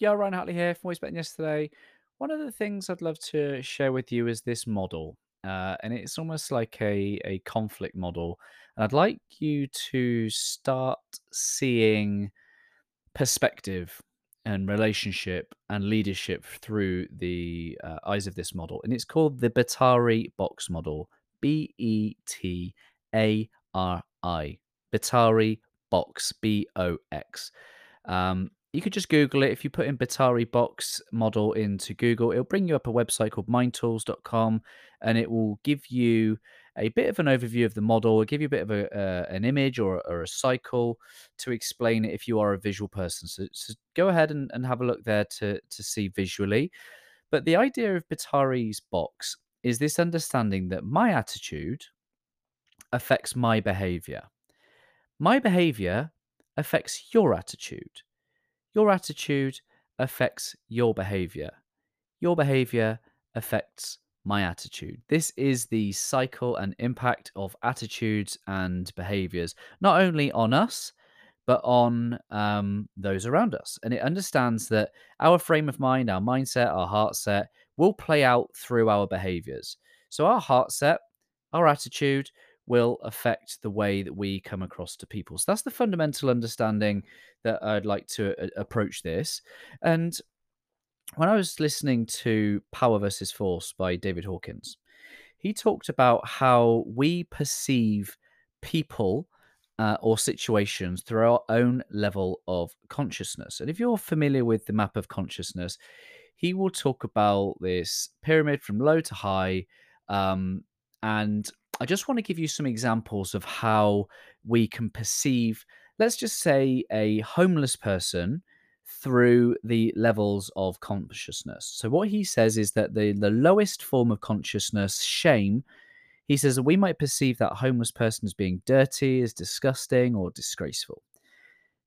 Yeah, Ryan Hartley here from Always Betting Yesterday. One of the things I'd love to share with you is this model, uh, and it's almost like a, a conflict model. And I'd like you to start seeing perspective and relationship and leadership through the uh, eyes of this model. And it's called the Betari box model B E T A R I. Betari box, B O X. Um, you could just Google it. If you put in Betari box model into Google, it'll bring you up a website called mindtools.com and it will give you a bit of an overview of the model, it'll give you a bit of a, uh, an image or, or a cycle to explain it if you are a visual person. So, so go ahead and, and have a look there to, to see visually. But the idea of Betari's box is this understanding that my attitude affects my behavior. My behavior affects your attitude. Your attitude affects your behavior. Your behavior affects my attitude. This is the cycle and impact of attitudes and behaviors, not only on us, but on um, those around us. And it understands that our frame of mind, our mindset, our heart set will play out through our behaviors. So, our heart set, our attitude will affect the way that we come across to people. So, that's the fundamental understanding that I'd like to uh, approach this. And when I was listening to Power versus Force by David Hawkins, he talked about how we perceive people uh, or situations through our own level of consciousness. And if you're familiar with the map of consciousness, he will talk about this pyramid from low to high. Um, and I just want to give you some examples of how we can perceive, let's just say, a homeless person through the levels of consciousness. So what he says is that the the lowest form of consciousness, shame, he says that we might perceive that homeless person as being dirty, as disgusting, or disgraceful.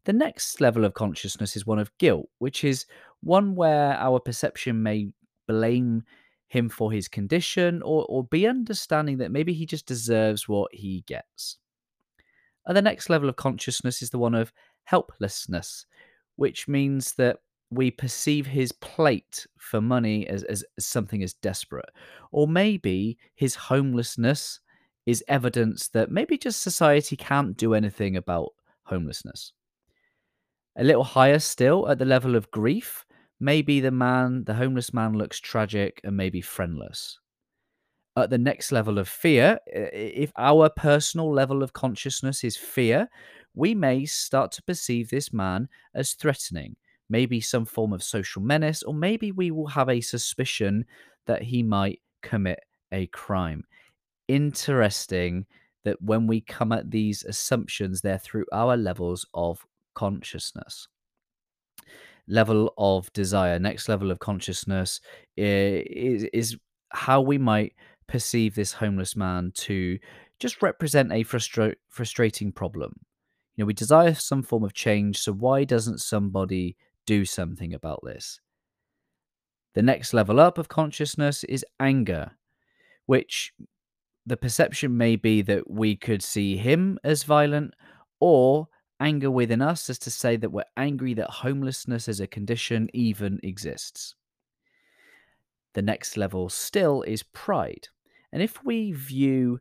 The next level of consciousness is one of guilt, which is one where our perception may blame him for his condition or, or be understanding that maybe he just deserves what he gets. And the next level of consciousness is the one of helplessness, which means that we perceive his plate for money as, as, as something as desperate. Or maybe his homelessness is evidence that maybe just society can't do anything about homelessness. A little higher still, at the level of grief, maybe the man, the homeless man, looks tragic and maybe friendless. At the next level of fear, if our personal level of consciousness is fear, we may start to perceive this man as threatening, maybe some form of social menace, or maybe we will have a suspicion that he might commit a crime. Interesting that when we come at these assumptions, they're through our levels of consciousness. Level of desire, next level of consciousness is, is how we might perceive this homeless man to just represent a frustra- frustrating problem you know, we desire some form of change, so why doesn't somebody do something about this? The next level up of consciousness is anger, which the perception may be that we could see him as violent or anger within us is to say that we're angry that homelessness as a condition even exists. The next level still is pride. And if we view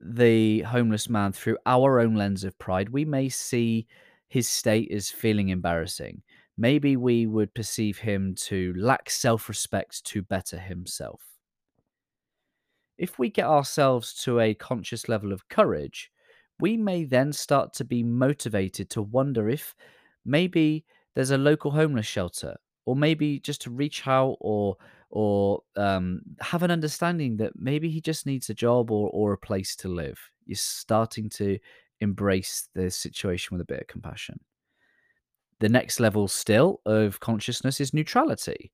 the homeless man through our own lens of pride, we may see his state as feeling embarrassing. Maybe we would perceive him to lack self respect to better himself. If we get ourselves to a conscious level of courage, we may then start to be motivated to wonder if maybe there's a local homeless shelter, or maybe just to reach out or or um, have an understanding that maybe he just needs a job or, or a place to live. You're starting to embrace the situation with a bit of compassion. The next level still of consciousness is neutrality.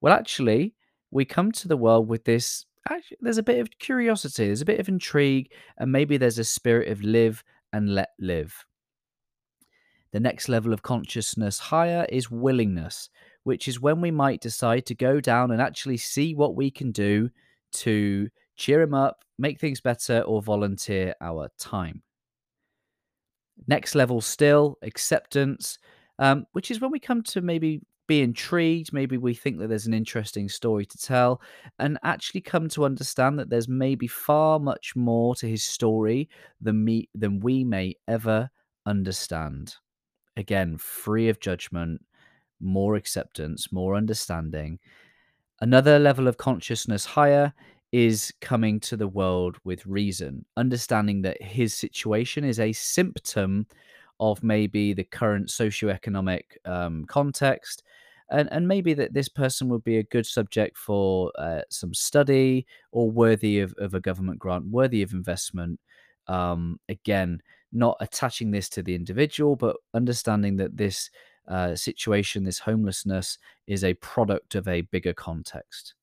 Well, actually, we come to the world with this. Actually, there's a bit of curiosity, there's a bit of intrigue, and maybe there's a spirit of live and let live. The next level of consciousness higher is willingness which is when we might decide to go down and actually see what we can do to cheer him up, make things better, or volunteer our time. Next level still, acceptance, um, which is when we come to maybe be intrigued. Maybe we think that there's an interesting story to tell, and actually come to understand that there's maybe far much more to his story than me than we may ever understand. Again, free of judgment, more acceptance, more understanding. Another level of consciousness higher is coming to the world with reason, understanding that his situation is a symptom of maybe the current socioeconomic um, context. And, and maybe that this person would be a good subject for uh, some study or worthy of, of a government grant, worthy of investment. Um, again, not attaching this to the individual, but understanding that this uh, situation, this homelessness, is a product of a bigger context.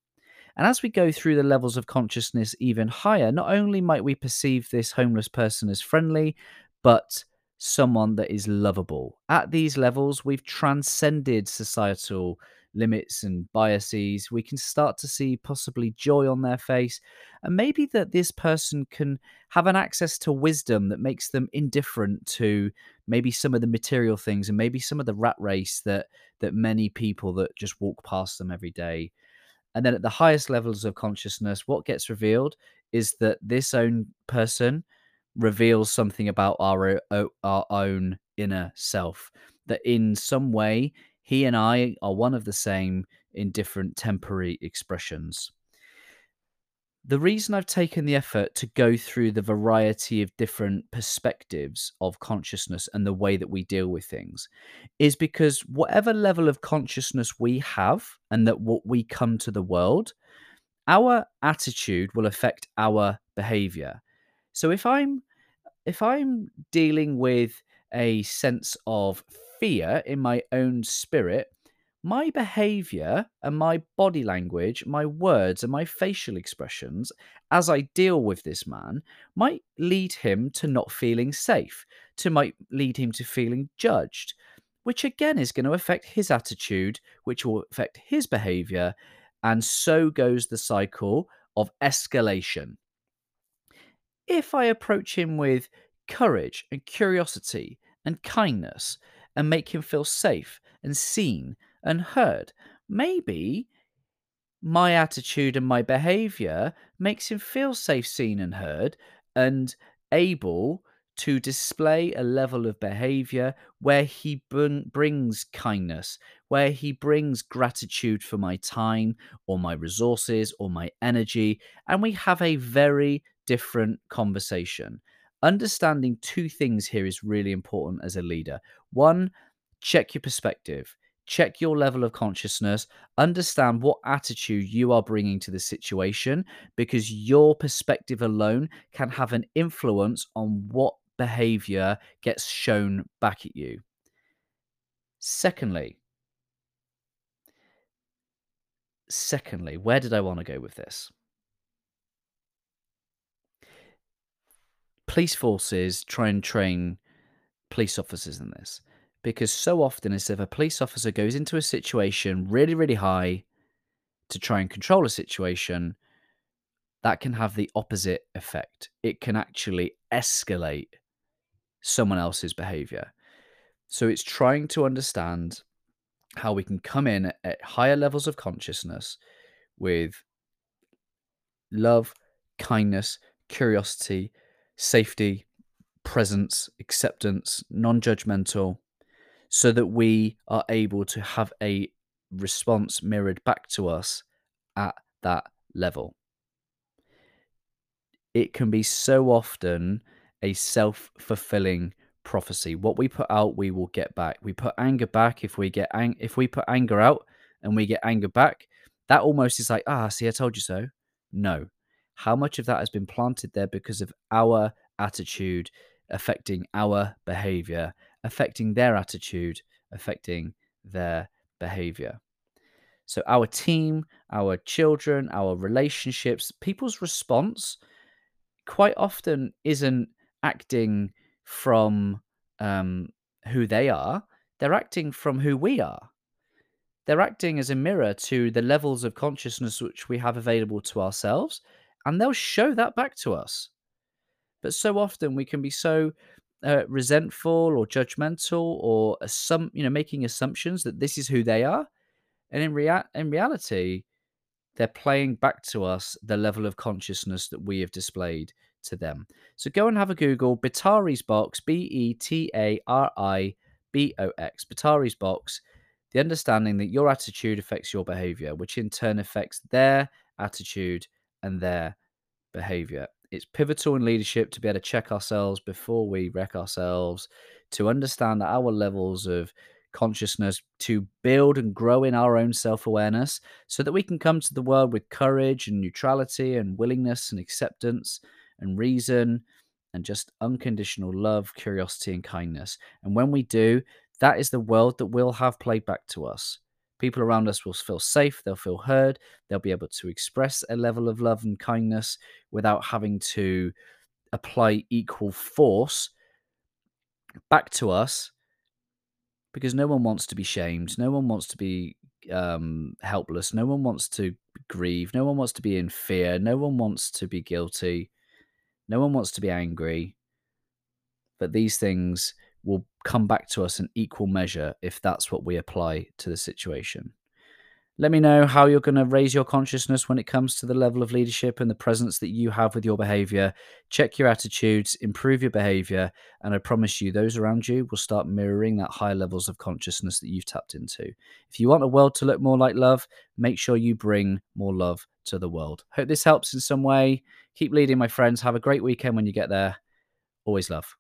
And as we go through the levels of consciousness even higher, not only might we perceive this homeless person as friendly, but someone that is lovable. At these levels, we've transcended societal limits and biases. We can start to see possibly joy on their face, and maybe that this person can have an access to wisdom that makes them indifferent to maybe some of the material things and maybe some of the rat race that that many people that just walk past them every day. And then at the highest levels of consciousness, what gets revealed is that this own person reveals something about our our own inner self that in some way he and I are one of the same in different temporary expressions. The reason I've taken the effort to go through the variety of different perspectives of consciousness and the way that we deal with things is because whatever level of consciousness we have and that what we come to the world, our attitude will affect our behavior. So if I'm if I'm dealing with a sense of fear in my own spirit, my behavior and my body language, my words and my facial expressions as I deal with this man might lead him to not feeling safe, to might lead him to feeling judged, which again is going to affect his attitude, which will affect his behavior, and so goes the cycle of escalation if I approach him with courage and curiosity and kindness and make him feel safe and seen and heard, maybe my attitude and my behavior makes him feel safe, seen, and heard and able to display a level of behavior where he bring, brings kindness, where he brings gratitude for my time or my resources or my energy. And we have a very different conversation. Understanding two things here is really important as a leader. One, check your perspective check your level of consciousness, understand what attitude you are bringing to the situation, because your perspective alone can have an influence on what behavior gets shown back at you. Secondly, secondly, where did I want to go with this? Police forces try and train police officers in this because so often as if a police officer goes into a situation really really high to try and control a situation that can have the opposite effect it can actually escalate someone else's behavior. So it's trying to understand how we can come in at higher levels of consciousness with love, kindness, curiosity, safety, presence, acceptance, non judgmental, so that we are able to have a response mirrored back to us at that level. It can be so often a self fulfilling prophecy. What we put out, we will get back. We put anger back if we get ang- if we put anger out and we get anger back. That almost is like, ah, see, I told you so. No. How much of that has been planted there because of our attitude affecting our behavior, affecting their attitude, affecting their behavior? So, our team, our children, our relationships, people's response quite often isn't acting from um, who they are, they're acting from who we are. They're acting as a mirror to the levels of consciousness which we have available to ourselves, and they'll show that back to us. But so often we can be so uh, resentful or judgmental or assum- you know making assumptions that this is who they are And in rea- in reality, they're playing back to us the level of consciousness that we have displayed to them. So go and have a Google Betari's box, B E T A R I B O X, Betari's box. The understanding that your attitude affects your behavior, which in turn affects their attitude and their behavior. It's pivotal in leadership to be able to check ourselves before we wreck ourselves, to understand our levels of consciousness, to build and grow in our own self awareness so that we can come to the world with courage and neutrality and willingness and acceptance and reason and just unconditional love, curiosity, and kindness. And when we do, that is the world that will have played back to us. People around us will feel safe, they'll feel heard, they'll be able to express a level of love and kindness without having to apply equal force back to us because no one wants to be shamed, no one wants to be um, helpless, no one wants to grieve, no one wants to be in fear, no one wants to be guilty, no one wants to be angry. But these things will come back to us in equal measure if that's what we apply to the situation. Let me know how you're going to raise your consciousness when it comes to the level of leadership and the presence that you have with your behavior. Check your attitudes, improve your behavior, and I promise you, those around you will start mirroring that higher levels of consciousness that you've tapped into. If you want a world to look more like love, make sure you bring more love to the world. Hope this helps in some way. Keep leading, my friends. Have a great weekend when you get there. Always love.